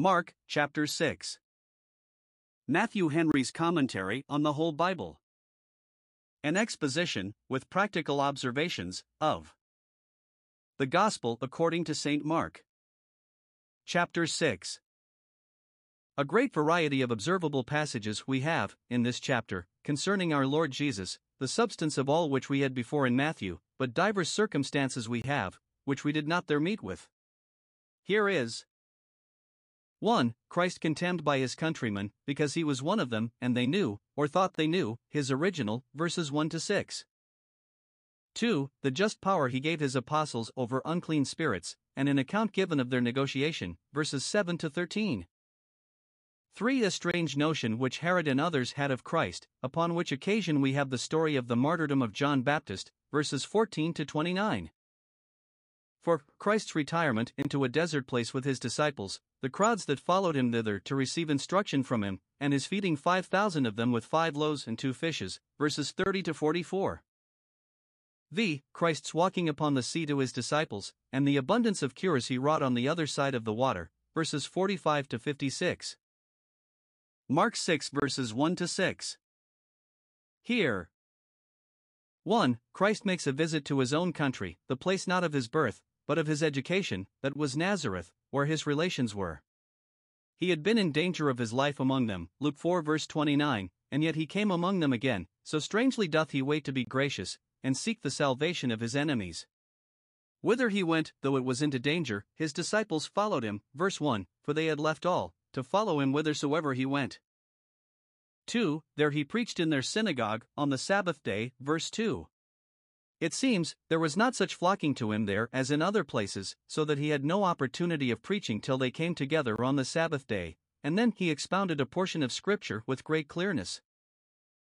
Mark chapter 6. Matthew Henry's commentary on the whole Bible. An exposition, with practical observations, of the Gospel according to St. Mark. Chapter 6. A great variety of observable passages we have, in this chapter, concerning our Lord Jesus, the substance of all which we had before in Matthew, but divers circumstances we have, which we did not there meet with. Here is 1. Christ contemned by his countrymen, because he was one of them, and they knew, or thought they knew, his original, verses 1 to 6. 2. The just power he gave his apostles over unclean spirits, and an account given of their negotiation, verses 7 to 13. 3. A strange notion which Herod and others had of Christ, upon which occasion we have the story of the martyrdom of John Baptist, verses 14 to 29. For Christ's retirement into a desert place with his disciples, the crowds that followed him thither to receive instruction from him, and his feeding 5,000 of them with five loaves and two fishes, verses 30 to 44. V. Christ's walking upon the sea to his disciples, and the abundance of cures he wrought on the other side of the water, verses 45 to 56. Mark 6 verses 1 to 6. Here, 1. Christ makes a visit to his own country, the place not of his birth, but of his education, that was Nazareth, where his relations were. He had been in danger of his life among them, Luke 4 verse 29, and yet he came among them again, so strangely doth he wait to be gracious, and seek the salvation of his enemies. Whither he went, though it was into danger, his disciples followed him, verse 1, for they had left all, to follow him whithersoever he went. 2. There he preached in their synagogue, on the Sabbath day, verse 2. It seems, there was not such flocking to him there as in other places, so that he had no opportunity of preaching till they came together on the Sabbath day, and then he expounded a portion of Scripture with great clearness.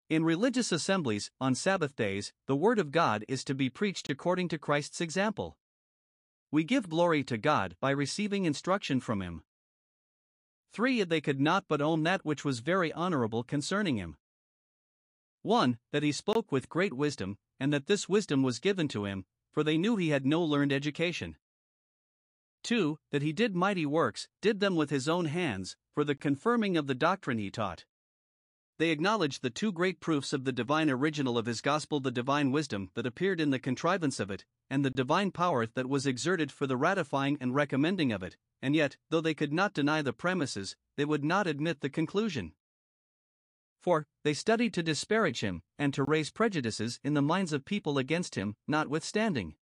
In religious assemblies, on Sabbath days, the Word of God is to be preached according to Christ's example. We give glory to God by receiving instruction from Him. 3. They could not but own that which was very honorable concerning Him. 1. That He spoke with great wisdom, and that this wisdom was given to him, for they knew he had no learned education. 2. That he did mighty works, did them with his own hands, for the confirming of the doctrine he taught. They acknowledged the two great proofs of the divine original of his gospel the divine wisdom that appeared in the contrivance of it, and the divine power that was exerted for the ratifying and recommending of it, and yet, though they could not deny the premises, they would not admit the conclusion. For, they studied to disparage him, and to raise prejudices in the minds of people against him, notwithstanding.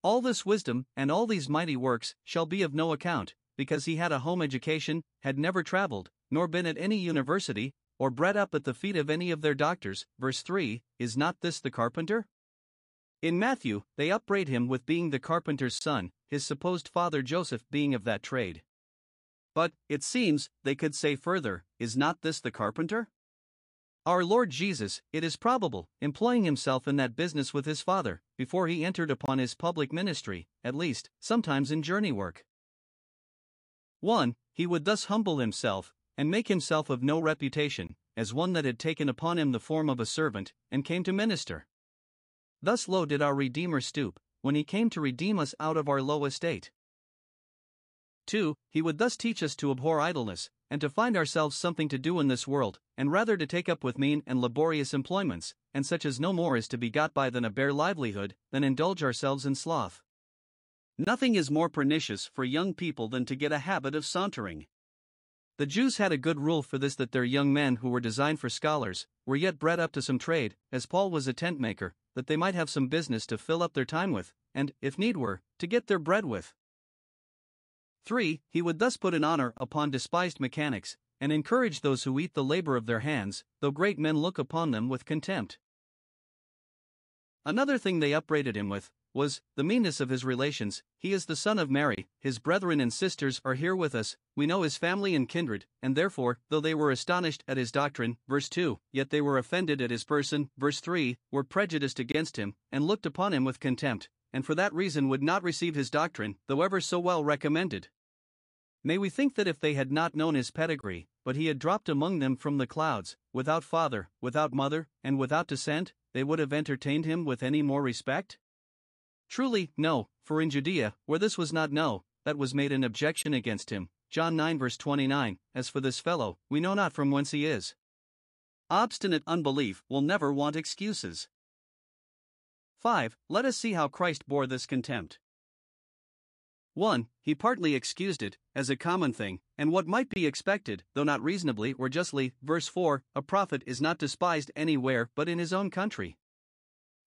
All this wisdom, and all these mighty works, shall be of no account, because he had a home education, had never travelled, nor been at any university, or bred up at the feet of any of their doctors. Verse 3 Is not this the carpenter? In Matthew, they upbraid him with being the carpenter's son, his supposed father Joseph being of that trade. But, it seems, they could say further Is not this the carpenter? Our Lord Jesus, it is probable, employing himself in that business with his Father, before he entered upon his public ministry, at least, sometimes in journey work. 1. He would thus humble himself, and make himself of no reputation, as one that had taken upon him the form of a servant, and came to minister. Thus low did our Redeemer stoop, when he came to redeem us out of our low estate. 2. He would thus teach us to abhor idleness, and to find ourselves something to do in this world, and rather to take up with mean and laborious employments, and such as no more is to be got by than a bare livelihood, than indulge ourselves in sloth. Nothing is more pernicious for young people than to get a habit of sauntering. The Jews had a good rule for this that their young men who were designed for scholars were yet bred up to some trade, as Paul was a tent maker, that they might have some business to fill up their time with, and, if need were, to get their bread with. 3. He would thus put an honor upon despised mechanics, and encourage those who eat the labor of their hands, though great men look upon them with contempt. Another thing they upbraided him with was the meanness of his relations. He is the son of Mary, his brethren and sisters are here with us, we know his family and kindred, and therefore, though they were astonished at his doctrine, verse 2, yet they were offended at his person, verse 3, were prejudiced against him, and looked upon him with contempt, and for that reason would not receive his doctrine, though ever so well recommended. May we think that if they had not known his pedigree, but he had dropped among them from the clouds, without father, without mother, and without descent, they would have entertained him with any more respect? Truly, no, for in Judea, where this was not no, that was made an objection against him, John 9 verse 29, As for this fellow, we know not from whence he is. Obstinate unbelief will never want excuses. 5. Let us see how Christ bore this contempt. 1. He partly excused it, as a common thing, and what might be expected, though not reasonably or justly. Verse 4 A prophet is not despised anywhere but in his own country.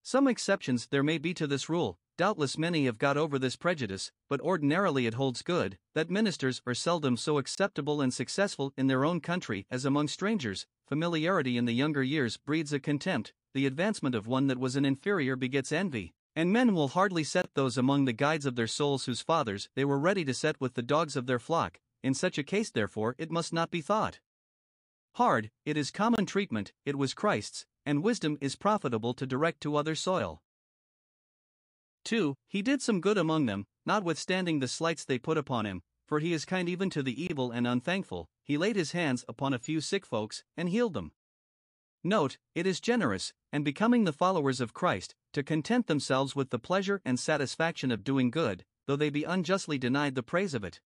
Some exceptions there may be to this rule, doubtless many have got over this prejudice, but ordinarily it holds good that ministers are seldom so acceptable and successful in their own country as among strangers. Familiarity in the younger years breeds a contempt, the advancement of one that was an inferior begets envy, and men will hardly set those among the guides of their souls whose fathers they were ready to set with the dogs of their flock. In such a case, therefore, it must not be thought hard, it is common treatment, it was Christ's, and wisdom is profitable to direct to other soil. 2. He did some good among them, notwithstanding the slights they put upon him, for he is kind even to the evil and unthankful. He laid his hands upon a few sick folks and healed them. Note, it is generous, and becoming the followers of Christ, to content themselves with the pleasure and satisfaction of doing good, though they be unjustly denied the praise of it.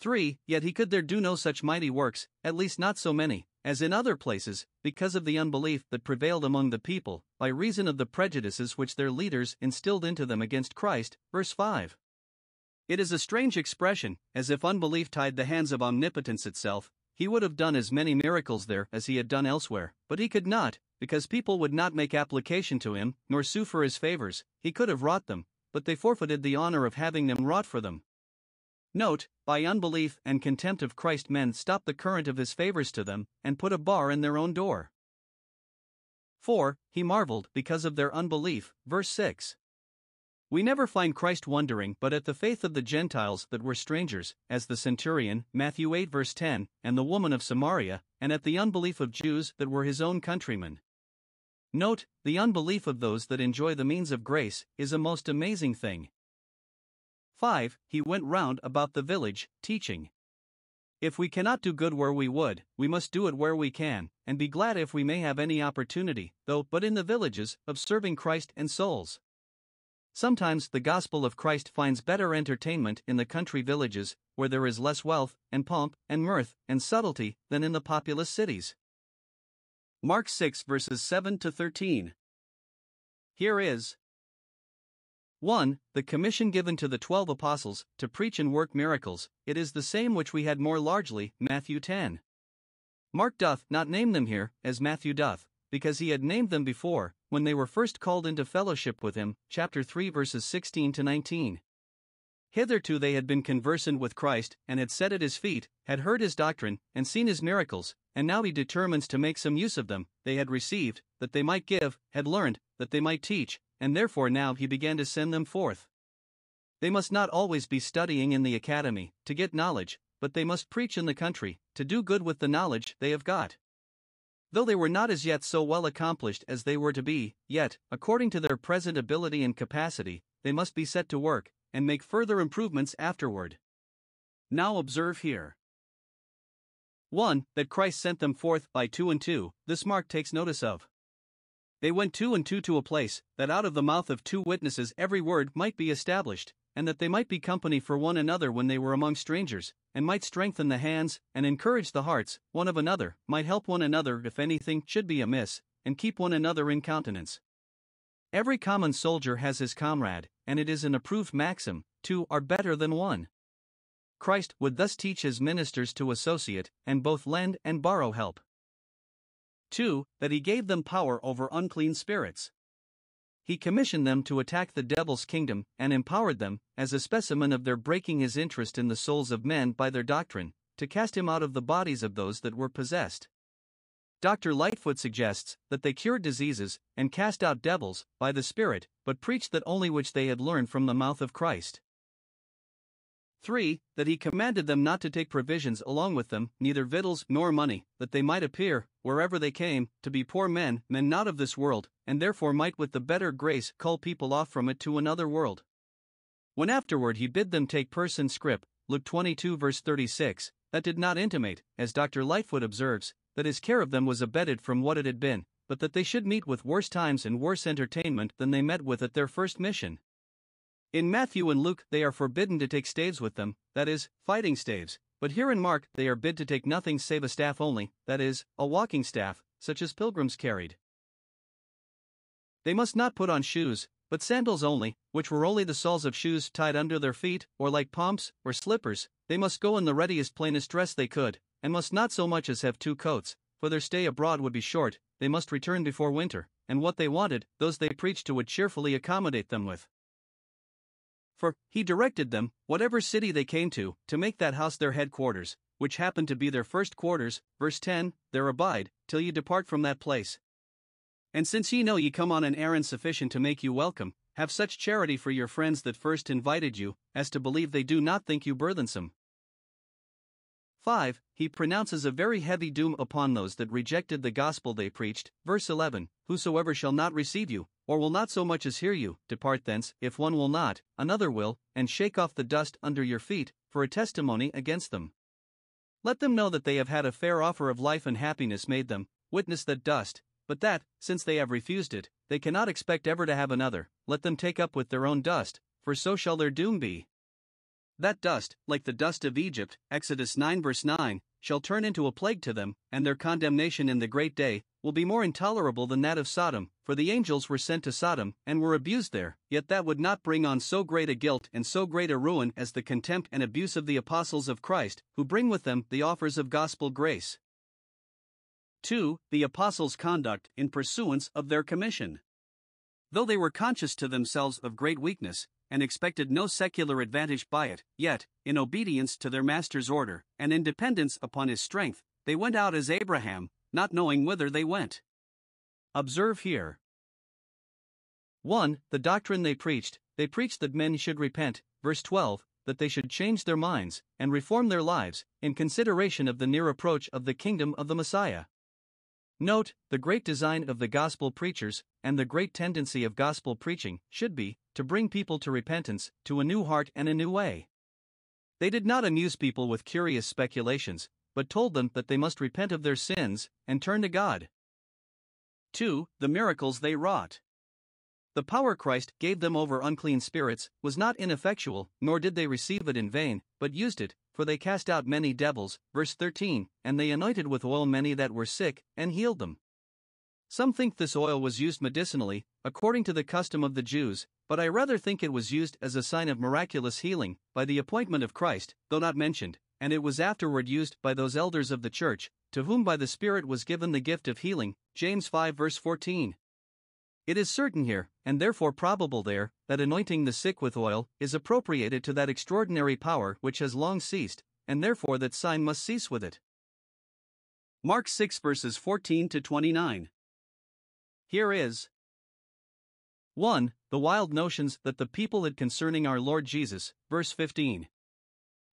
3. Yet he could there do no such mighty works, at least not so many, as in other places, because of the unbelief that prevailed among the people, by reason of the prejudices which their leaders instilled into them against Christ. Verse 5. It is a strange expression, as if unbelief tied the hands of omnipotence itself, he would have done as many miracles there as he had done elsewhere, but he could not, because people would not make application to him, nor sue for his favors. He could have wrought them, but they forfeited the honor of having them wrought for them. Note, by unbelief and contempt of Christ, men stop the current of his favors to them, and put a bar in their own door. 4. He marveled because of their unbelief. Verse 6. We never find Christ wondering but at the faith of the Gentiles that were strangers, as the centurion, Matthew 8 verse 10, and the woman of Samaria, and at the unbelief of Jews that were his own countrymen. Note, the unbelief of those that enjoy the means of grace is a most amazing thing. 5. He went round about the village, teaching. If we cannot do good where we would, we must do it where we can, and be glad if we may have any opportunity, though but in the villages, of serving Christ and souls. Sometimes the gospel of Christ finds better entertainment in the country villages, where there is less wealth, and pomp, and mirth, and subtlety, than in the populous cities. Mark 6 verses 7 to 13. Here is 1. The commission given to the twelve apostles to preach and work miracles, it is the same which we had more largely, Matthew 10. Mark doth not name them here, as Matthew doth, because he had named them before, when they were first called into fellowship with him, chapter 3 verses 16 to 19. Hitherto they had been conversant with Christ, and had sat at his feet, had heard his doctrine, and seen his miracles, and now he determines to make some use of them, they had received, that they might give, had learned, that they might teach, and therefore now he began to send them forth. They must not always be studying in the academy, to get knowledge, but they must preach in the country, to do good with the knowledge they have got. Though they were not as yet so well accomplished as they were to be, yet, according to their present ability and capacity, they must be set to work, and make further improvements afterward. Now observe here. 1. That Christ sent them forth by two and two, this Mark takes notice of. They went two and two to a place, that out of the mouth of two witnesses every word might be established, and that they might be company for one another when they were among strangers, and might strengthen the hands, and encourage the hearts, one of another, might help one another if anything should be amiss, and keep one another in countenance. Every common soldier has his comrade, and it is an approved maxim two are better than one. Christ would thus teach his ministers to associate, and both lend and borrow help. 2. That he gave them power over unclean spirits. He commissioned them to attack the devil's kingdom and empowered them, as a specimen of their breaking his interest in the souls of men by their doctrine, to cast him out of the bodies of those that were possessed. Dr. Lightfoot suggests that they cured diseases and cast out devils by the Spirit, but preached that only which they had learned from the mouth of Christ. 3. That he commanded them not to take provisions along with them, neither victuals nor money, that they might appear, wherever they came, to be poor men, men not of this world, and therefore might with the better grace call people off from it to another world. When afterward he bid them take purse and scrip, Luke 22 verse 36, that did not intimate, as Dr. Lightfoot observes, that his care of them was abated from what it had been, but that they should meet with worse times and worse entertainment than they met with at their first mission. In Matthew and Luke, they are forbidden to take staves with them, that is, fighting staves, but here in Mark, they are bid to take nothing save a staff only, that is, a walking staff, such as pilgrims carried. They must not put on shoes, but sandals only, which were only the soles of shoes tied under their feet, or like pumps, or slippers. They must go in the readiest plainest dress they could, and must not so much as have two coats, for their stay abroad would be short, they must return before winter, and what they wanted, those they preached to would cheerfully accommodate them with. For, he directed them, whatever city they came to, to make that house their headquarters, which happened to be their first quarters, verse 10, there abide, till ye depart from that place. And since ye know ye come on an errand sufficient to make you welcome, have such charity for your friends that first invited you, as to believe they do not think you burthensome. 5. He pronounces a very heavy doom upon those that rejected the gospel they preached. Verse 11 Whosoever shall not receive you, or will not so much as hear you, depart thence, if one will not, another will, and shake off the dust under your feet, for a testimony against them. Let them know that they have had a fair offer of life and happiness made them, witness that dust, but that, since they have refused it, they cannot expect ever to have another, let them take up with their own dust, for so shall their doom be. That dust, like the dust of Egypt, Exodus 9 verse 9, shall turn into a plague to them, and their condemnation in the great day will be more intolerable than that of Sodom, for the angels were sent to Sodom and were abused there, yet that would not bring on so great a guilt and so great a ruin as the contempt and abuse of the apostles of Christ, who bring with them the offers of gospel grace. 2. The apostles' conduct in pursuance of their commission. Though they were conscious to themselves of great weakness, and expected no secular advantage by it, yet, in obedience to their master's order, and in dependence upon his strength, they went out as Abraham, not knowing whither they went. Observe here. 1. The doctrine they preached, they preached that men should repent, verse 12, that they should change their minds, and reform their lives, in consideration of the near approach of the kingdom of the Messiah. Note, the great design of the gospel preachers, and the great tendency of gospel preaching, should be to bring people to repentance, to a new heart and a new way. They did not amuse people with curious speculations, but told them that they must repent of their sins and turn to God. 2. The miracles they wrought. The power Christ gave them over unclean spirits was not ineffectual, nor did they receive it in vain, but used it, for they cast out many devils, verse 13, and they anointed with oil many that were sick, and healed them. Some think this oil was used medicinally, according to the custom of the Jews, but I rather think it was used as a sign of miraculous healing, by the appointment of Christ, though not mentioned, and it was afterward used by those elders of the church, to whom by the Spirit was given the gift of healing. James 5 verse 14. It is certain here, and therefore probable there, that anointing the sick with oil is appropriated to that extraordinary power which has long ceased, and therefore that sign must cease with it. Mark 6 verses 14 to 29. Here is 1. The wild notions that the people had concerning our Lord Jesus, verse 15.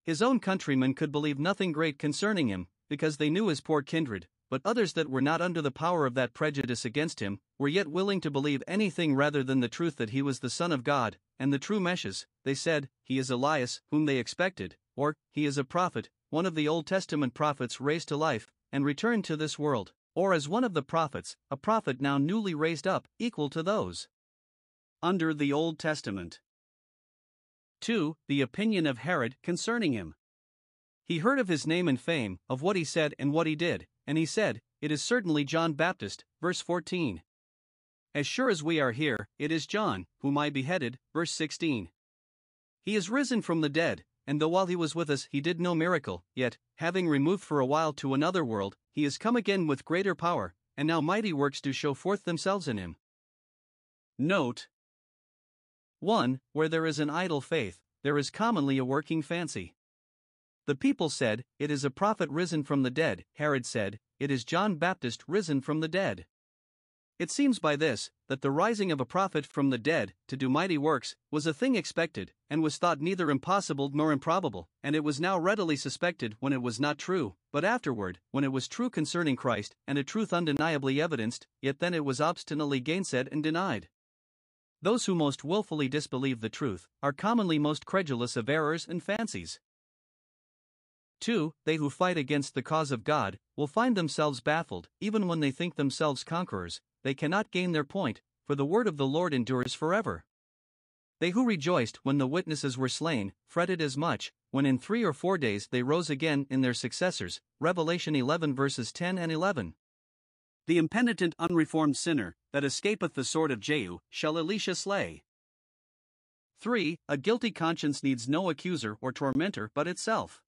His own countrymen could believe nothing great concerning him, because they knew his poor kindred, but others that were not under the power of that prejudice against him were yet willing to believe anything rather than the truth that he was the Son of God, and the true Messiah. They said, He is Elias, whom they expected, or, He is a prophet, one of the Old Testament prophets raised to life, and returned to this world, or as one of the prophets, a prophet now newly raised up, equal to those under the Old Testament. 2. The opinion of Herod concerning him. He heard of his name and fame, of what he said and what he did, and he said, It is certainly John Baptist, verse 14. As sure as we are here, it is John, whom I beheaded, verse 16. He is risen from the dead, and though while he was with us he did no miracle, yet, having removed for a while to another world, he is come again with greater power, and now mighty works do show forth themselves in him. Note 1. Where there is an idle faith, there is commonly a working fancy. The people said, It is a prophet risen from the dead. Herod said, It is John Baptist risen from the dead. It seems by this, that the rising of a prophet from the dead, to do mighty works, was a thing expected, and was thought neither impossible nor improbable, and it was now readily suspected when it was not true, but afterward, when it was true concerning Christ, and a truth undeniably evidenced, yet then it was obstinately gainsaid and denied. Those who most wilfully disbelieve the truth are commonly most credulous of errors and fancies. 2. They who fight against the cause of God will find themselves baffled, even when they think themselves conquerors, they cannot gain their point, for the word of the Lord endures forever. They who rejoiced when the witnesses were slain, fretted as much, when in three or four days they rose again in their successors. Revelation 11 verses 10 and 11. The impenitent unreformed sinner, that escapeth the sword of Jehu, shall Elisha slay. 3. A guilty conscience needs no accuser or tormentor but itself.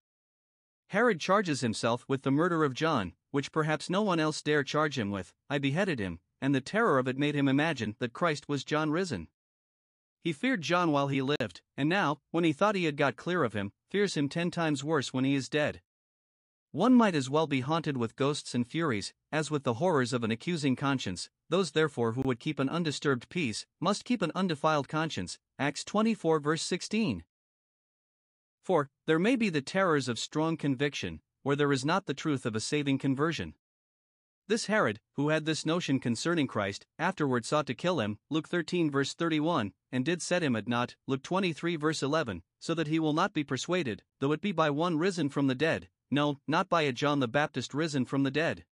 Herod charges himself with the murder of John, which perhaps no one else dare charge him with. I beheaded him, and the terror of it made him imagine that Christ was John risen. He feared John while he lived, and now, when he thought he had got clear of him, fears him ten times worse when he is dead. One might as well be haunted with ghosts and furies, as with the horrors of an accusing conscience. Those therefore who would keep an undisturbed peace, must keep an undefiled conscience. Acts 24 verse 16. For, there may be the terrors of strong conviction, where there is not the truth of a saving conversion. This Herod, who had this notion concerning Christ, afterward sought to kill him, Luke 13 verse 31, and did set him at naught, Luke 23 verse 11, so that he will not be persuaded, though it be by one risen from the dead, no, not by a John the Baptist risen from the dead.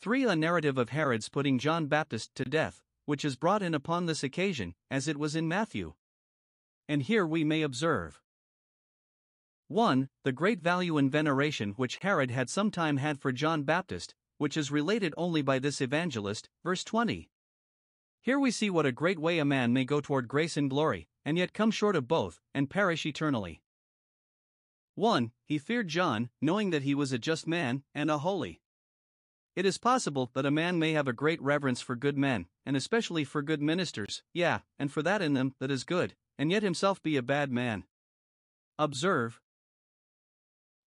3. A narrative of Herod's putting John Baptist to death, which is brought in upon this occasion, as it was in Matthew. And here we may observe 1. The great value and veneration which Herod had sometime had for John Baptist, which is related only by this evangelist, verse 20. Here we see what a great way a man may go toward grace and glory, and yet come short of both, and perish eternally. 1. He feared John, knowing that he was a just man, and a holy. It is possible that a man may have a great reverence for good men, and especially for good ministers, yeah, and for that in them that is good, and yet himself be a bad man. Observe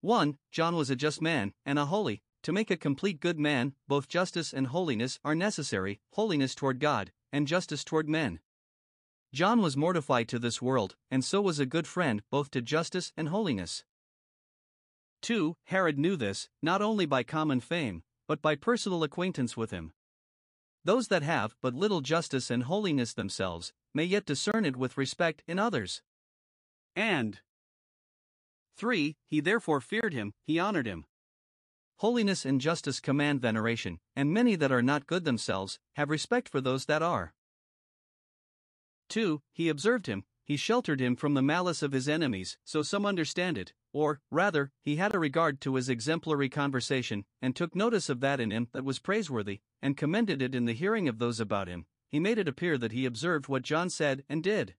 1. John was a just man, and a holy, to make a complete good man, both justice and holiness are necessary holiness toward God, and justice toward men. John was mortified to this world, and so was a good friend both to justice and holiness. 2. Herod knew this, not only by common fame, but by personal acquaintance with him. Those that have but little justice and holiness themselves may yet discern it with respect in others. And 3. He therefore feared him, he honored him. Holiness and justice command veneration, and many that are not good themselves have respect for those that are. 2. He observed him, he sheltered him from the malice of his enemies, so some understand it, or, rather, he had a regard to his exemplary conversation, and took notice of that in him that was praiseworthy, and commended it in the hearing of those about him. He made it appear that he observed what John said and did.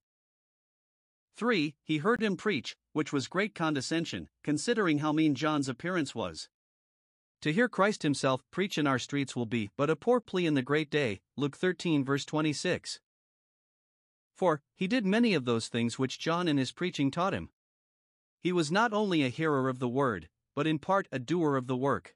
3. He heard him preach, which was great condescension, considering how mean John's appearance was. To hear Christ himself preach in our streets will be but a poor plea in the great day. Luke 13, verse 26. For, he did many of those things which John in his preaching taught him. He was not only a hearer of the word, but in part a doer of the work.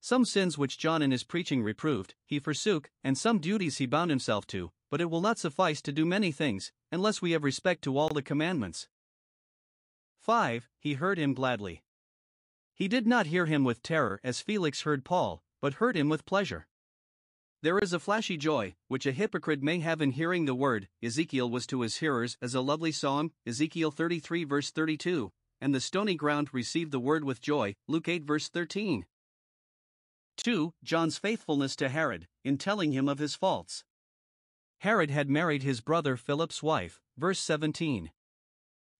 Some sins which John in his preaching reproved, he forsook, and some duties he bound himself to, but it will not suffice to do many things, unless we have respect to all the commandments. 5. He heard him gladly. He did not hear him with terror as Felix heard Paul, but heard him with pleasure. There is a flashy joy, which a hypocrite may have in hearing the word, Ezekiel was to his hearers as a lovely psalm, Ezekiel 33 verse 32, and the stony ground received the word with joy, Luke 8 verse 13. 2. John's faithfulness to Herod, in telling him of his faults. Herod had married his brother Philip's wife, verse 17.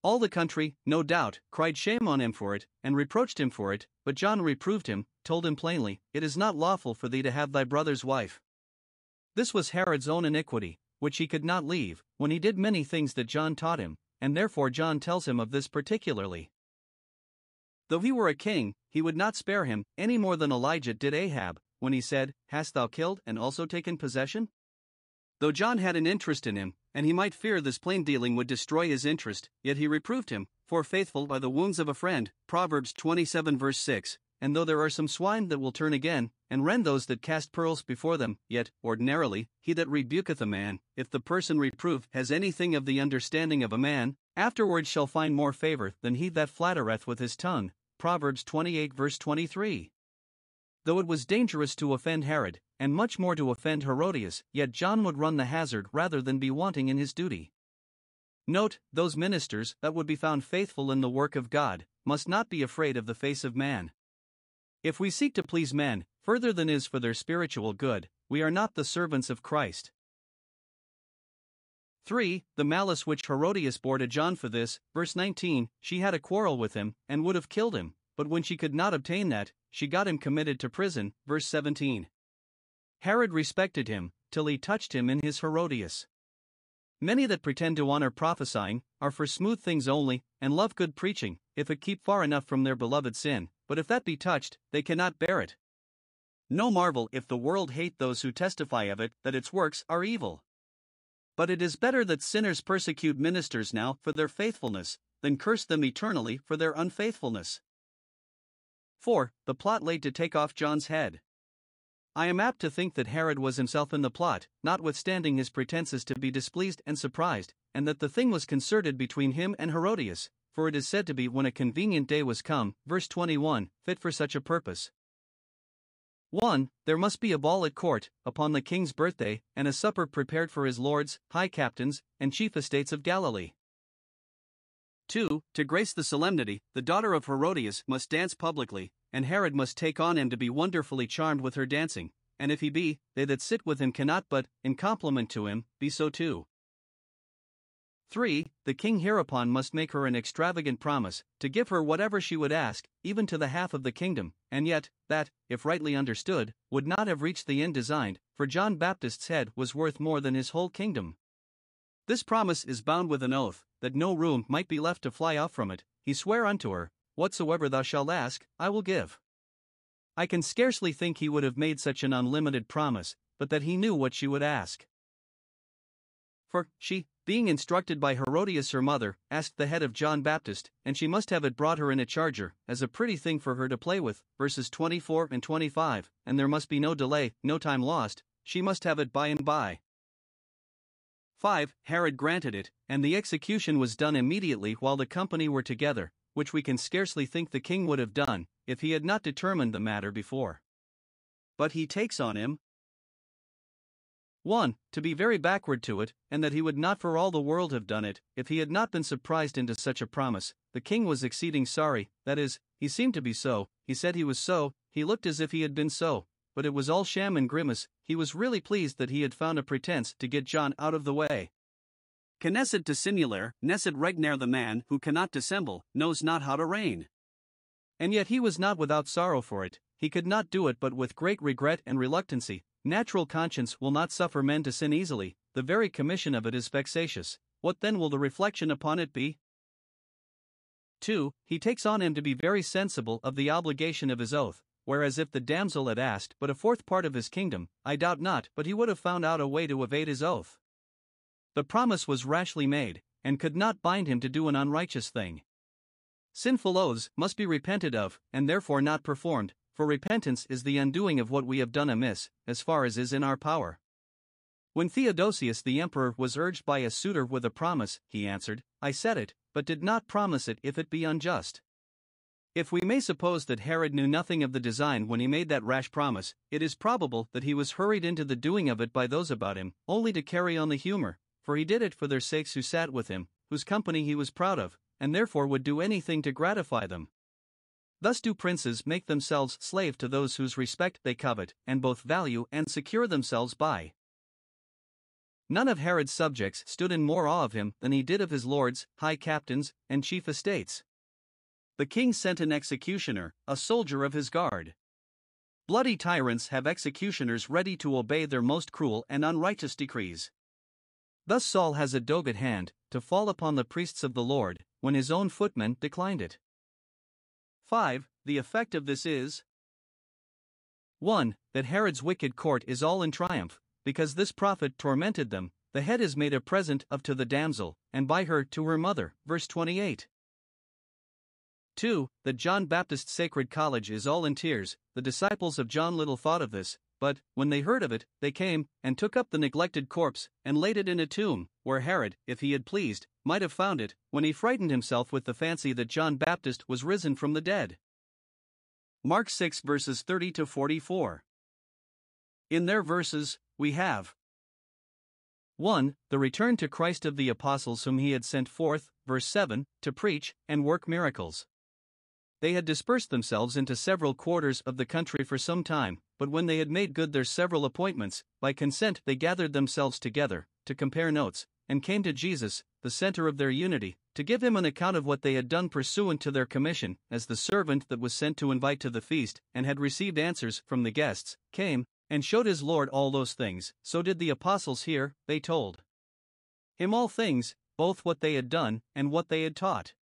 All the country, no doubt, cried shame on him for it, and reproached him for it, but John reproved him, told him plainly, It is not lawful for thee to have thy brother's wife. This was Herod's own iniquity, which he could not leave, when he did many things that John taught him, and therefore John tells him of this particularly. Though he were a king, he would not spare him, any more than Elijah did Ahab, when he said, Hast thou killed and also taken possession? Though John had an interest in him, and he might fear this plain dealing would destroy his interest, yet he reproved him, for faithful by the wounds of a friend. Proverbs 27 verse 6. And though there are some swine that will turn again, and rend those that cast pearls before them, yet, ordinarily, he that rebuketh a man, if the person reproved has anything of the understanding of a man, afterwards shall find more favor than he that flattereth with his tongue. Proverbs 28 verse 23. Though it was dangerous to offend Herod, and much more to offend Herodias, yet John would run the hazard rather than be wanting in his duty. Note, those ministers that would be found faithful in the work of God must not be afraid of the face of man. If we seek to please men, further than is for their spiritual good, we are not the servants of Christ. 3. The malice which Herodias bore to John for this, verse 19, she had a quarrel with him, and would have killed him, but when she could not obtain that, she got him committed to prison, verse 17. Herod respected him, till he touched him in his Herodias. Many that pretend to honor prophesying are for smooth things only, and love good preaching, if it keep far enough from their beloved sin, but if that be touched, they cannot bear it. No marvel if the world hate those who testify of it that its works are evil. But it is better that sinners persecute ministers now for their faithfulness, than curse them eternally for their unfaithfulness. 4. The plot laid to take off John's head. I am apt to think that Herod was himself in the plot, notwithstanding his pretenses to be displeased and surprised, and that the thing was concerted between him and Herodias, for it is said to be when a convenient day was come, verse 21, fit for such a purpose. 1. There must be a ball at court, upon the king's birthday, and a supper prepared for his lords, high captains, and chief estates of Galilee. 2. To grace the solemnity, the daughter of Herodias must dance publicly, and Herod must take on him to be wonderfully charmed with her dancing, and if he be, they that sit with him cannot but, in compliment to him, be so too. 3. The king hereupon must make her an extravagant promise, to give her whatever she would ask, even to the half of the kingdom, and yet, that, if rightly understood, would not have reached the end designed, for John Baptist's head was worth more than his whole kingdom. This promise is bound with an oath, that no room might be left to fly off from it. He sware unto her, Whatsoever thou shalt ask, I will give. I can scarcely think he would have made such an unlimited promise, but that he knew what she would ask. For, she, being instructed by Herodias her mother, asked the head of John Baptist, and she must have it brought her in a charger, as a pretty thing for her to play with, verses 24 and 25, and there must be no delay, no time lost, she must have it by and by. 5. Herod granted it, and the execution was done immediately while the company were together, which we can scarcely think the king would have done, if he had not determined the matter before. But he takes on him 1. To be very backward to it, and that he would not for all the world have done it, if he had not been surprised into such a promise. The king was exceeding sorry, that is, he seemed to be so, he said he was so, he looked as if he had been so, but it was all sham and grimace, he was really pleased that he had found a pretence to get John out of the way. Canescit dissimulare, nescit regnare the man who cannot dissemble, knows not how to reign. And yet he was not without sorrow for it, he could not do it but with great regret and reluctancy. Natural conscience will not suffer men to sin easily, the very commission of it is vexatious. What then will the reflection upon it be? 2. He takes on him to be very sensible of the obligation of his oath, whereas if the damsel had asked but a fourth part of his kingdom, I doubt not but he would have found out a way to evade his oath. The promise was rashly made, and could not bind him to do an unrighteous thing. Sinful oaths must be repented of, and therefore not performed, for repentance is the undoing of what we have done amiss, as far as is in our power. When Theodosius the emperor was urged by a suitor with a promise, he answered, I said it, but did not promise it if it be unjust. If we may suppose that Herod knew nothing of the design when he made that rash promise, it is probable that he was hurried into the doing of it by those about him, only to carry on the humor, for he did it for their sakes who sat with him, whose company he was proud of, and therefore would do anything to gratify them. Thus do princes make themselves slave to those whose respect they covet, and both value and secure themselves by. None of Herod's subjects stood in more awe of him than he did of his lords, high captains, and chief estates. The king sent an executioner, a soldier of his guard. Bloody tyrants have executioners ready to obey their most cruel and unrighteous decrees. Thus Saul has a Doeg at hand, to fall upon the priests of the Lord, when his own footmen declined it. 5. The effect of this is 1. That Herod's wicked court is all in triumph, because this prophet tormented them, the head is made a present of to the damsel, and by her to her mother. Verse 28. 2. That John Baptist's sacred college is all in tears, the disciples of John little thought of this, but, when they heard of it, they came, and took up the neglected corpse, and laid it in a tomb, where Herod, if he had pleased, might have found it, when he frightened himself with the fancy that John Baptist was risen from the dead. Mark 6 verses 30 to 44. In their verses, we have 1. The return to Christ of the apostles whom he had sent forth, verse 7, to preach and work miracles. They had dispersed themselves into several quarters of the country for some time, but when they had made good their several appointments, by consent they gathered themselves together, to compare notes, and came to Jesus, the center of their unity, to give him an account of what they had done pursuant to their commission, as the servant that was sent to invite to the feast, and had received answers from the guests, came, and showed his Lord all those things, so did the apostles here, they told him all things, both what they had done and what they had taught.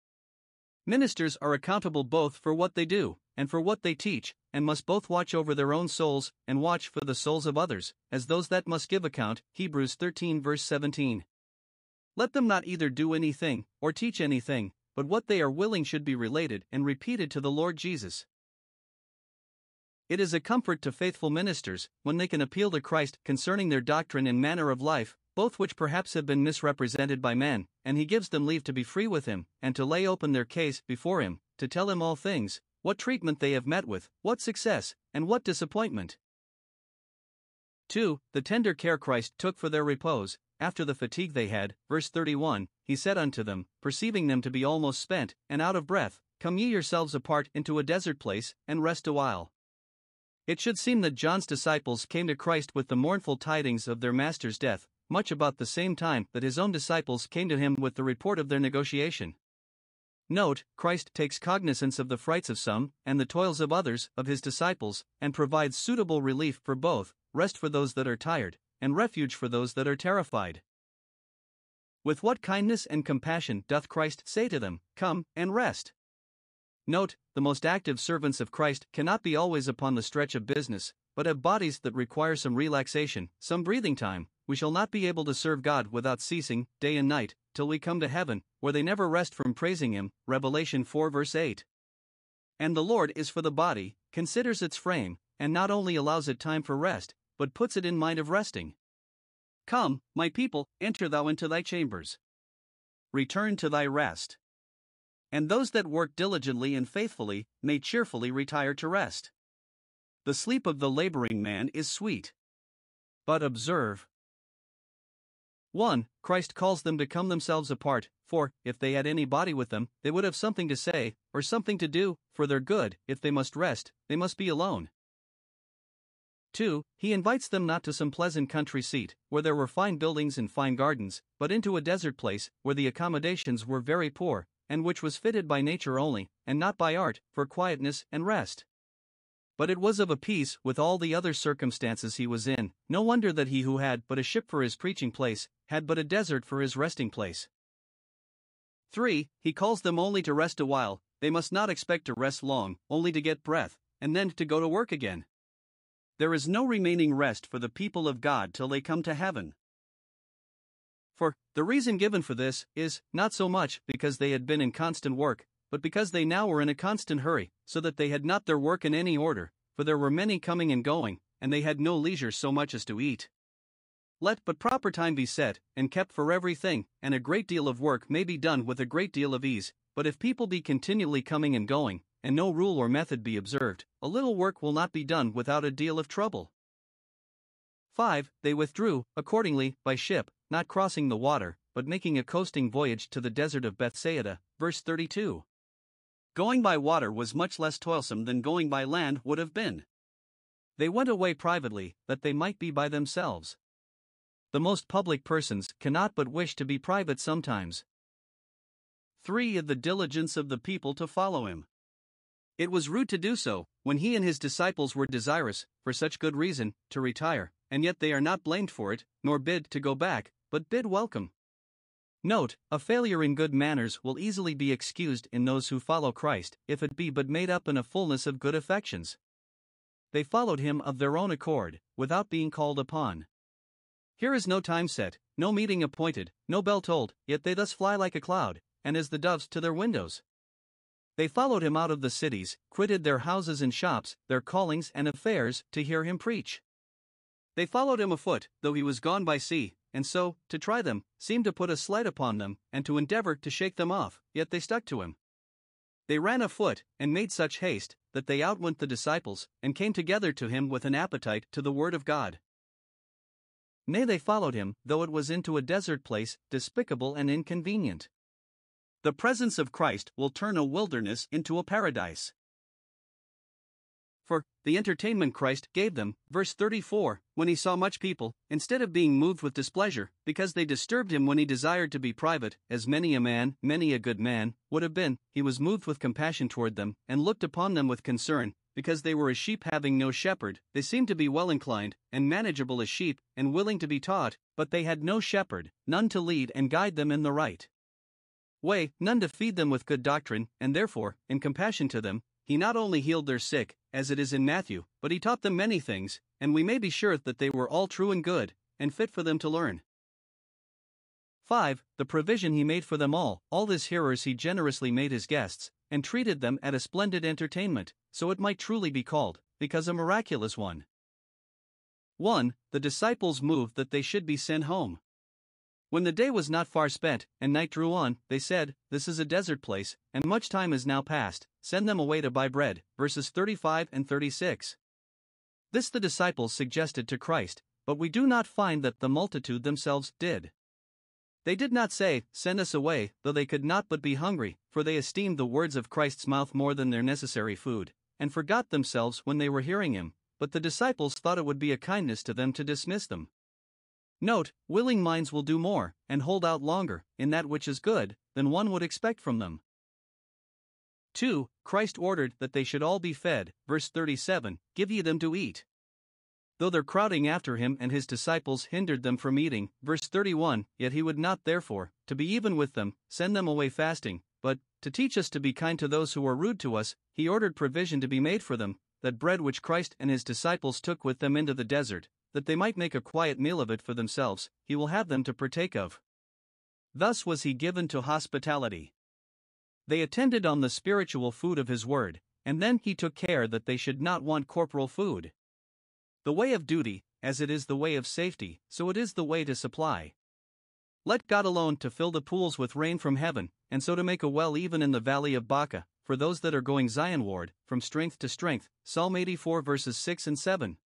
Ministers are accountable both for what they do and for what they teach, and must both watch over their own souls and watch for the souls of others, as those that must give account. Hebrews 13, verse 17. Let them not either do anything or teach anything, but what they are willing should be related and repeated to the Lord Jesus. It is a comfort to faithful ministers when they can appeal to Christ concerning their doctrine and manner of life, both which perhaps have been misrepresented by men, and he gives them leave to be free with him, and to lay open their case before him, to tell him all things, what treatment they have met with, what success, and what disappointment. 2. The tender care Christ took for their repose, after the fatigue they had. Verse 31 He said unto them, perceiving them to be almost spent, and out of breath, Come ye yourselves apart into a desert place, and rest a while. It should seem that John's disciples came to Christ with the mournful tidings of their master's death, much about the same time that his own disciples came to him with the report of their negotiation. Note, Christ takes cognizance of the frights of some, and the toils of others, of his disciples, and provides suitable relief for both rest for those that are tired, and refuge for those that are terrified. With what kindness and compassion doth Christ say to them, Come and rest? Note, the most active servants of Christ cannot be always upon the stretch of business, but have bodies that require some relaxation, some breathing time. We shall not be able to serve God without ceasing, day and night, till we come to heaven, where they never rest from praising Him. Revelation 4 verse 8. And the Lord is for the body, considers its frame, and not only allows it time for rest, but puts it in mind of resting. Come, my people, enter thou into thy chambers. Return to thy rest. And those that work diligently and faithfully may cheerfully retire to rest. The sleep of the laboring man is sweet. But observe, 1. Christ calls them to come themselves apart, for, if they had any body with them, they would have something to say, or something to do, for their good, if they must rest, they must be alone. 2. He invites them not to some pleasant country seat, where there were fine buildings and fine gardens, but into a desert place, where the accommodations were very poor, and which was fitted by nature only, and not by art, for quietness and rest but it was of a piece with all the other circumstances he was in. No wonder that he who had but a ship for his preaching place had but a desert for his resting place. 3. He calls them only to rest a while, they must not expect to rest long, only to get breath, and then to go to work again. There is no remaining rest for the people of God till they come to heaven. For, the reason given for this is, not so much because they had been in constant work, but because they now were in a constant hurry, so that they had not their work in any order, for there were many coming and going, and they had no leisure so much as to eat. Let but proper time be set, and kept for everything, and a great deal of work may be done with a great deal of ease, but if people be continually coming and going, and no rule or method be observed, a little work will not be done without a deal of trouble. 5. They withdrew, accordingly, by ship, not crossing the water, but making a coasting voyage to the desert of Bethsaida. Verse 32. Going by water was much less toilsome than going by land would have been. They went away privately, that they might be by themselves. The most public persons cannot but wish to be private sometimes. 3. Of The diligence of the people to follow him. It was rude to do so, when he and his disciples were desirous, for such good reason, to retire, and yet they are not blamed for it, nor bid to go back, but bid welcome. Note, a failure in good manners will easily be excused in those who follow Christ, if it be but made up in a fullness of good affections. They followed him of their own accord, without being called upon. Here is no time set, no meeting appointed, no bell tolled, yet they thus fly like a cloud, and as the doves to their windows. They followed him out of the cities, quitted their houses and shops, their callings and affairs, to hear him preach. They followed him afoot, though he was gone by sea, and so, to try them, seemed to put a slight upon them, and to endeavor to shake them off, yet they stuck to him. They ran afoot, and made such haste, that they outwent the disciples, and came together to him with an appetite to the word of God. Nay, they followed him, though it was into a desert place, despicable and inconvenient. The presence of Christ will turn a wilderness into a paradise. for the entertainment Christ gave them. Verse 34 When he saw much people, instead of being moved with displeasure, because they disturbed him when he desired to be private, as many a man, many a good man, would have been, he was moved with compassion toward them, and looked upon them with concern, because they were as sheep having no shepherd, they seemed to be well inclined, and manageable as sheep, and willing to be taught, but they had no shepherd, none to lead and guide them in the right way, none to feed them with good doctrine, and therefore, in compassion to them, he not only healed their sick, as it is in Matthew, but he taught them many things, and we may be sure that they were all true and good, and fit for them to learn. 5. The provision he made for them all, all his hearers he generously made his guests, and treated them at a splendid entertainment, so it might truly be called, because a miraculous one. 1. The disciples moved that they should be sent home. When the day was not far spent, and night drew on, they said, This is a desert place, and much time is now past, send them away to buy bread. Verses 35 and 36. This the disciples suggested to Christ, but we do not find that the multitude themselves did. They did not say, Send us away, though they could not but be hungry, for they esteemed the words of Christ's mouth more than their necessary food, and forgot themselves when they were hearing him, but the disciples thought it would be a kindness to them to dismiss them. Note, willing minds will do more, and hold out longer, in that which is good, than one would expect from them. 2. Christ ordered that they should all be fed, verse 37 Give ye them to eat though their crowding after him and his disciples hindered them from eating. Verse 31 Yet he would not, therefore, to be even with them, send them away fasting, but, to teach us to be kind to those who are rude to us, he ordered provision to be made for them, that bread which Christ and his disciples took with them into the desert, that they might make a quiet meal of it for themselves, he will have them to partake of. Thus was he given to hospitality. They attended on the spiritual food of his word, and then he took care that they should not want corporal food. The way of duty, as it is the way of safety, so it is the way to supply. Let God alone to fill the pools with rain from heaven, and so to make a well even in the valley of Baca, for those that are going Zionward, from strength to strength. Psalm 84 verses 6 and 7.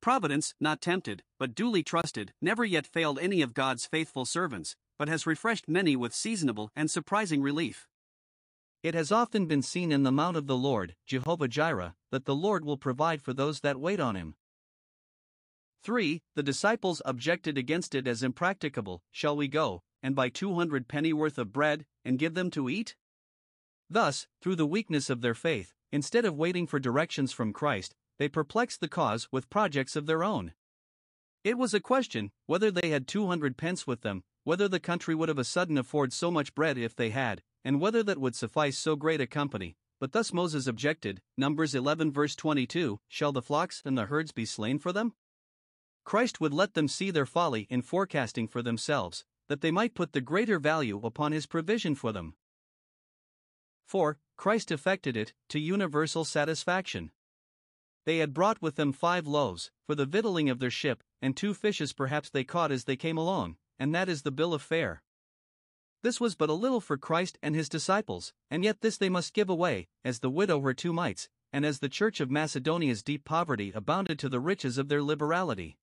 Providence, not tempted, but duly trusted, never yet failed any of God's faithful servants, but has refreshed many with seasonable and surprising relief. It has often been seen in the mount of the Lord, Jehovah Jireh, that the Lord will provide for those that wait on him. 3. The disciples objected against it as impracticable. Shall we go, and buy 200 pennyworth of bread, and give them to eat? Thus, through the weakness of their faith, instead of waiting for directions from Christ, they perplexed the cause with projects of their own. It was a question whether they had 200 pence with them, whether the country would of a sudden afford so much bread if they had, and whether that would suffice so great a company. But thus Moses objected, Numbers 11 verse 22 Shall the flocks and the herds be slain for them? Christ would let them see their folly in forecasting for themselves, that they might put the greater value upon his provision for them. 4. Christ effected it, to universal satisfaction. They had brought with them five loaves, for the victualling of their ship, and two fishes perhaps they caught as they came along, and that is the bill of fare. This was but a little for Christ and his disciples, and yet this they must give away, as the widow her two mites, and as the church of Macedonia's deep poverty abounded to the riches of their liberality.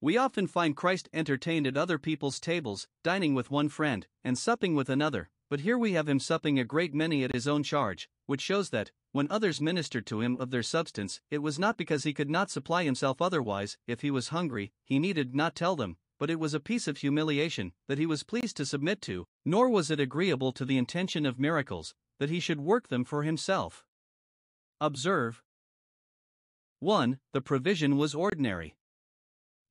We often find Christ entertained at other people's tables, dining with one friend, and supping with another, but here we have him supping a great many at his own charge, which shows that, when others ministered to him of their substance, it was not because he could not supply himself otherwise, if he was hungry, he needed not tell them, but it was a piece of humiliation that he was pleased to submit to, nor was it agreeable to the intention of miracles that he should work them for himself. Observe 1. The provision was ordinary.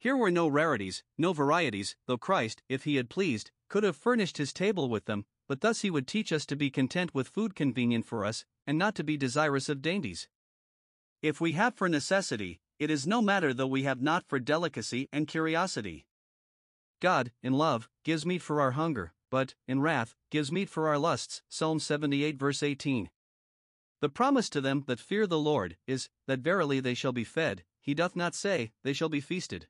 Here were no rarities, no varieties, though Christ, if he had pleased, could have furnished his table with them, but thus he would teach us to be content with food convenient for us, and not to be desirous of dainties. If we have for necessity, it is no matter though we have not for delicacy and curiosity. God, in love, gives meat for our hunger, but, in wrath, gives meat for our lusts. Psalm 78, verse 18. The promise to them that fear the Lord is, that verily they shall be fed, he doth not say, they shall be feasted.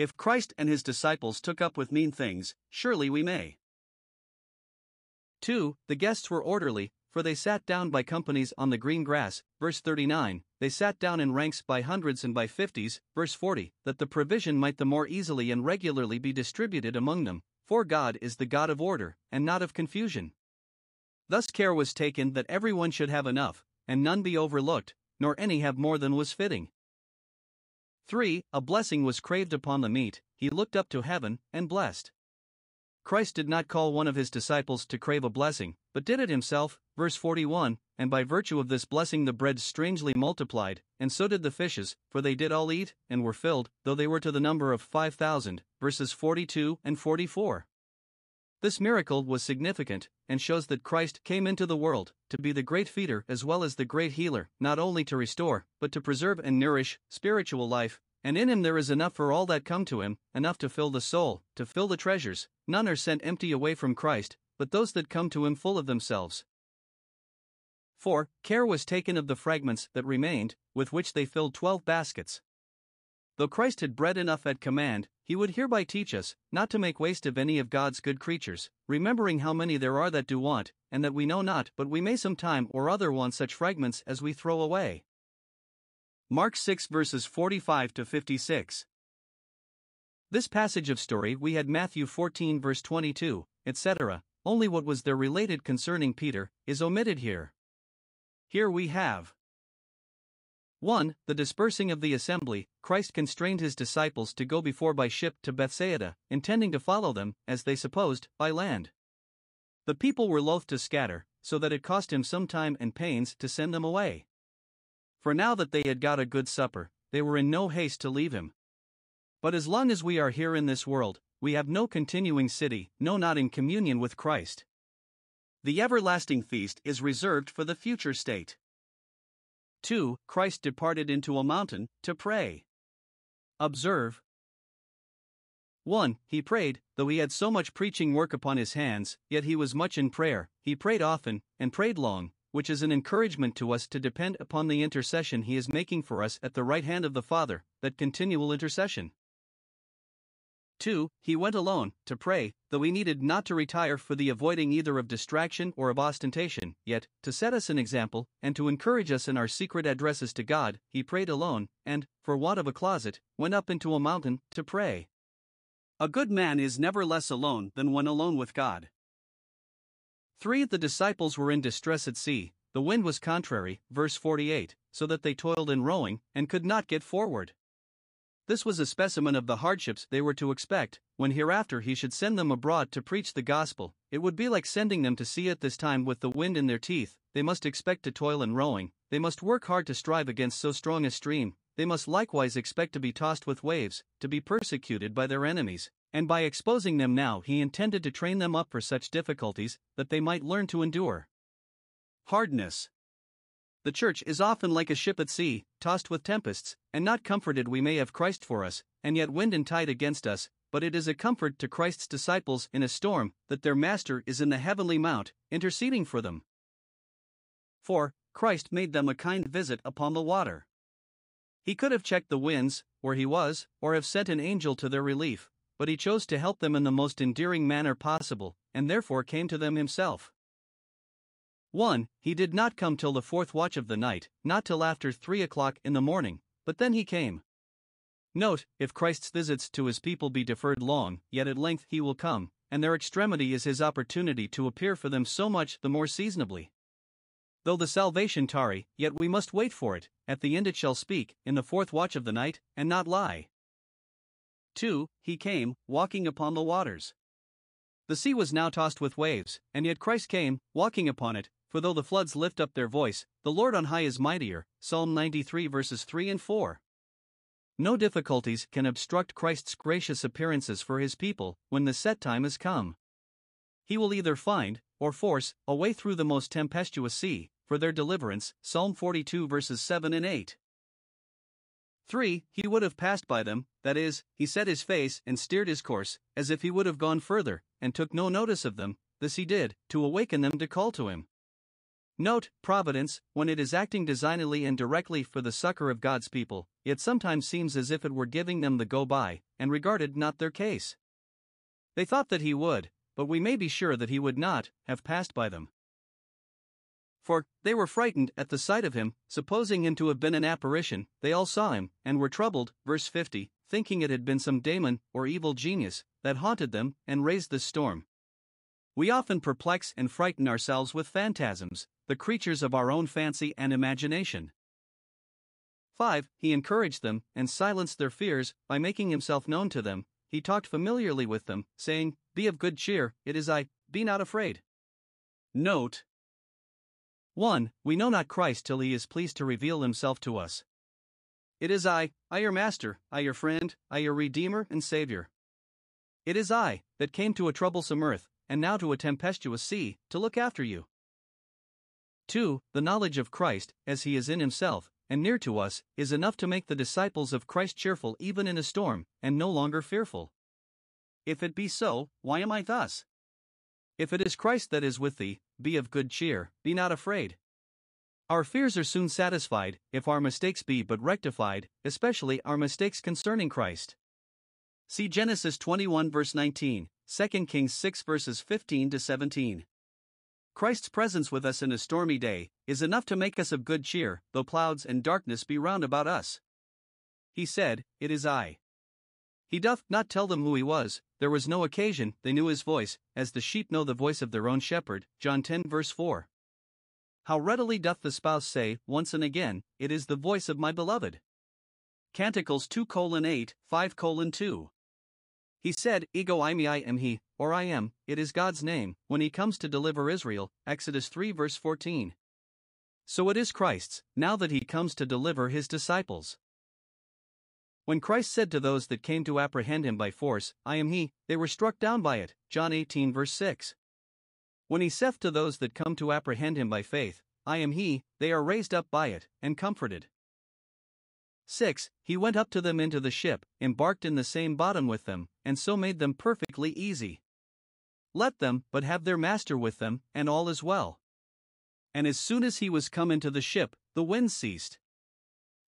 If Christ and his disciples took up with mean things, surely we may. 2. The guests were orderly, for they sat down by companies on the green grass. Verse 39 They sat down in ranks by hundreds and by fifties. Verse 40 That the provision might the more easily and regularly be distributed among them, for God is the God of order, and not of confusion. Thus care was taken that everyone should have enough, and none be overlooked, nor any have more than was fitting. 3. A blessing was craved upon the meat, he looked up to heaven, and blessed. Christ did not call one of his disciples to crave a blessing, but did it himself, verse 41, and by virtue of this blessing the bread strangely multiplied, and so did the fishes, for they did all eat, and were filled, though they were to the number of five thousand, verses 42 and 44. This miracle was significant, and shows that Christ came into the world to be the great feeder as well as the great healer, not only to restore, but to preserve and nourish spiritual life, and in him there is enough for all that come to him, enough to fill the soul, to fill the treasures. None are sent empty away from Christ, but those that come to him full of themselves. 4. Care was taken of the fragments that remained, with which they filled twelve baskets. Though Christ had bread enough at command, he would hereby teach us not to make waste of any of God's good creatures, remembering how many there are that do want, and that we know not, but we may some time or other want such fragments as we throw away. Mark 6 verses 45 to 56. This passage of story we had Matthew 14 verse 22, etc. Only what was there related concerning Peter is omitted here. Here we have 1. The dispersing of the assembly, Christ constrained his disciples to go before by ship to Bethsaida, intending to follow them, as they supposed, by land. The people were loath to scatter, so that it cost him some time and pains to send them away. For now that they had got a good supper, they were in no haste to leave him. But as long as we are here in this world, we have no continuing city, no, not in communion with Christ. The everlasting feast is reserved for the future state. 2. Christ departed into a mountain to pray. Observe 1. He prayed, though he had so much preaching work upon his hands, yet he was much in prayer, he prayed often, and prayed long, which is an encouragement to us to depend upon the intercession He is making for us at the right hand of the Father, that continual intercession. 2. He went alone, to pray, though he needed not to retire for the avoiding either of distraction or of ostentation, yet, to set us an example, and to encourage us in our secret addresses to God, he prayed alone, and, for want of a closet, went up into a mountain, to pray. A good man is never less alone than when alone with God. 3. The disciples were in distress at sea, the wind was contrary, verse 48, so that they toiled in rowing, and could not get forward. This was a specimen of the hardships they were to expect, when hereafter he should send them abroad to preach the gospel. It would be like sending them to sea at this time with the wind in their teeth, they must expect to toil in rowing, they must work hard to strive against so strong a stream, they must likewise expect to be tossed with waves, to be persecuted by their enemies, and by exposing them now, he intended to train them up for such difficulties that they might learn to endure. Hardness. The church is often like a ship at sea, tossed with tempests, and not comforted. We may have Christ for us, and yet wind and tide against us, but it is a comfort to Christ's disciples in a storm that their Master is in the heavenly mount, interceding for them. 4. Christ made them a kind visit upon the water. He could have checked the winds, where he was, or have sent an angel to their relief, but he chose to help them in the most endearing manner possible, and therefore came to them himself. 1. He did not come till the fourth watch of the night, not till after three o'clock in the morning, but then he came. Note, if Christ's visits to his people be deferred long, yet at length he will come, and their extremity is his opportunity to appear for them so much the more seasonably. Though the salvation tarry, yet we must wait for it, at the end it shall speak, in the fourth watch of the night, and not lie. 2. He came, walking upon the waters. The sea was now tossed with waves, and yet Christ came, walking upon it, for though the floods lift up their voice, the Lord on high is mightier. Psalm 93 verses 3 and 4. No difficulties can obstruct Christ's gracious appearances for his people when the set time has come. He will either find, or force, a way through the most tempestuous sea, for their deliverance. Psalm 42 verses 7 and 8. 3. He would have passed by them, that is, he set his face and steered his course, as if he would have gone further, and took no notice of them. This he did, to awaken them to call to him. Note, Providence, when it is acting designedly and directly for the succor of God's people, it sometimes seems as if it were giving them the go by, and regarded not their case. They thought that he would, but we may be sure that he would not, have passed by them. For, they were frightened at the sight of him, supposing him to have been an apparition, they all saw him, and were troubled, verse 50, thinking it had been some daemon, or evil genius, that haunted them, and raised this storm. We often perplex and frighten ourselves with phantasms, the creatures of our own fancy and imagination. 5. He encouraged them and silenced their fears by making himself known to them. He talked familiarly with them, saying, Be of good cheer, it is I, be not afraid. Note 1. We know not Christ till he is pleased to reveal himself to us. It is I, I your master, I your friend, I your redeemer and savior. It is I, that came to a troublesome earth, and now to a tempestuous sea, to look after you. 2. The knowledge of Christ, as he is in himself, and near to us, is enough to make the disciples of Christ cheerful even in a storm, and no longer fearful. If it be so, why am I thus? If it is Christ that is with thee, be of good cheer, be not afraid. Our fears are soon satisfied, if our mistakes be but rectified, especially our mistakes concerning Christ. See Genesis 21 verse 19, 2 Kings 6 verses 15 to 17. Christ's presence with us in a stormy day is enough to make us of good cheer, though clouds and darkness be round about us. He said, It is I. He doth not tell them who he was, there was no occasion, they knew his voice, as the sheep know the voice of their own shepherd. John 10 verse 4. How readily doth the spouse say, once and again, It is the voice of my beloved. Canticles 2 8, 5 2. He said, Ego eimi I am he, or I am, it is God's name, when he comes to deliver Israel, Exodus 3 verse 14. So it is Christ's, now that he comes to deliver his disciples. When Christ said to those that came to apprehend him by force, I am he, they were struck down by it, John 18 verse 6. When he saith to those that come to apprehend him by faith, I am he, they are raised up by it, and comforted. 6. He went up to them into the ship, embarked in the same bottom with them, and so made them perfectly easy. Let them but have their master with them, and all is well. And as soon as he was come into the ship, the wind ceased.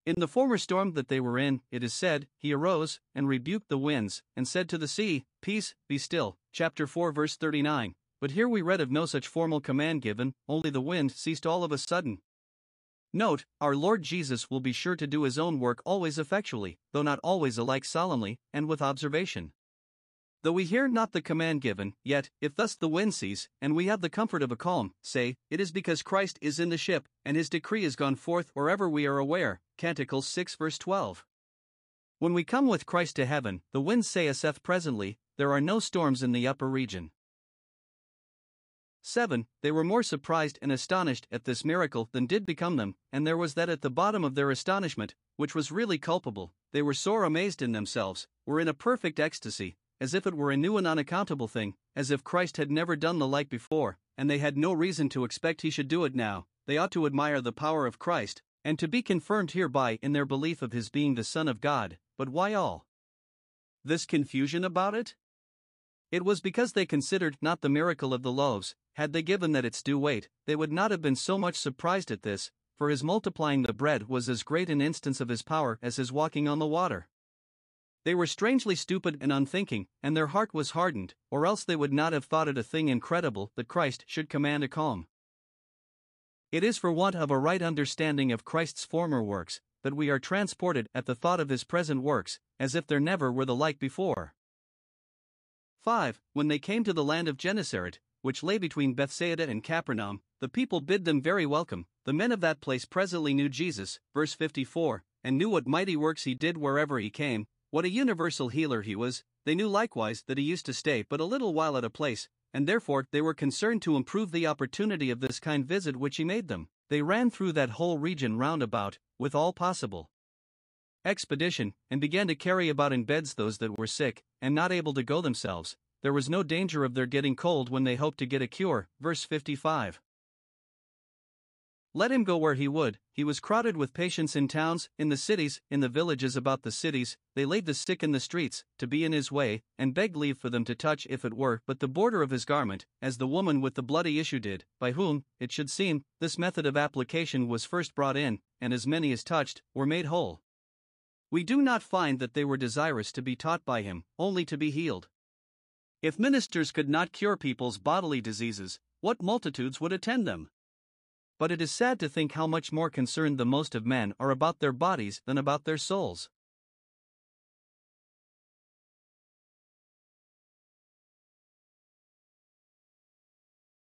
In the former storm that they were in, it is said, he arose, and rebuked the winds, and said to the sea, Peace, be still. Chapter 4, verse 39. But here we read of no such formal command given, only the wind ceased all of a sudden. Note, our Lord Jesus will be sure to do his own work always effectually, though not always alike solemnly, and with observation. Though we hear not the command given, yet, if thus the wind cease, and we have the comfort of a calm, say, It is because Christ is in the ship, and his decree is gone forth wherever we are aware. Canticles 6 verse 12. When we come with Christ to heaven, the wind saith presently, There are no storms in the upper region. 7. They were more surprised and astonished at this miracle than did become them, and there was that at the bottom of their astonishment, which was really culpable. They were sore amazed in themselves, were in a perfect ecstasy, as if it were a new and unaccountable thing, as if Christ had never done the like before, and they had no reason to expect he should do it now. They ought to admire the power of Christ, and to be confirmed hereby in their belief of his being the Son of God. But why all this confusion about it? It was because they considered not the miracle of the loaves, had they given that its due weight, they would not have been so much surprised at this, for his multiplying the bread was as great an instance of his power as his walking on the water. They were strangely stupid and unthinking, and their heart was hardened, or else they would not have thought it a thing incredible that Christ should command a calm. It is for want of a right understanding of Christ's former works that we are transported at the thought of his present works, as if there never were the like before. 5. When they came to the land of Gennesaret, which lay between Bethsaida and Capernaum, the people bid them very welcome. The men of that place presently knew Jesus, verse 54, and knew what mighty works he did wherever he came, what a universal healer he was. They knew likewise that he used to stay but a little while at a place, and therefore they were concerned to improve the opportunity of this kind visit which he made them. They ran through that whole region round about, with all possible expedition, and began to carry about in beds those that were sick, and not able to go themselves, there was no danger of their getting cold when they hoped to get a cure. Verse 55. Let him go where he would, he was crowded with patients in towns, in the cities, in the villages about the cities, they laid the stick in the streets, to be in his way, and begged leave for them to touch if it were but the border of his garment, as the woman with the bloody issue did, by whom, it should seem, this method of application was first brought in, and as many as touched, were made whole. We do not find that they were desirous to be taught by him, only to be healed. If ministers could not cure people's bodily diseases, what multitudes would attend them? But it is sad to think how much more concerned the most of men are about their bodies than about their souls.